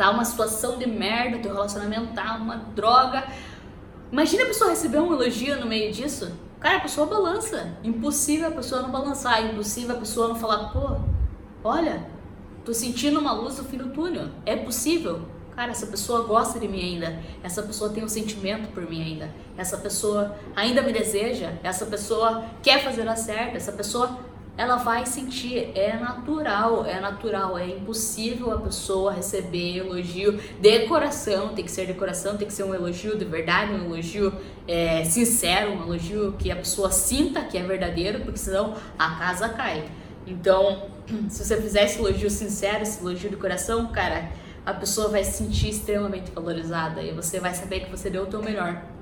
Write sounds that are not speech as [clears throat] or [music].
tá uma situação de merda, teu relacionamento tá uma droga. Imagina a pessoa receber um elogio no meio disso. Cara, a pessoa balança. Impossível a pessoa não balançar, impossível a pessoa não falar, pô, olha, tô sentindo uma luz no fim do túnel. É possível. Cara, essa pessoa gosta de mim ainda. Essa pessoa tem um sentimento por mim ainda. Essa pessoa ainda me deseja. Essa pessoa quer fazer dar certo. Essa pessoa ela vai sentir, é natural, é natural, é impossível a pessoa receber elogio de coração, tem que ser de coração, tem que ser um elogio de verdade, um elogio é, sincero, um elogio que a pessoa sinta que é verdadeiro, porque senão a casa cai. Então, [clears throat] se você fizer esse elogio sincero, esse elogio de coração, cara, a pessoa vai se sentir extremamente valorizada e você vai saber que você deu o teu melhor.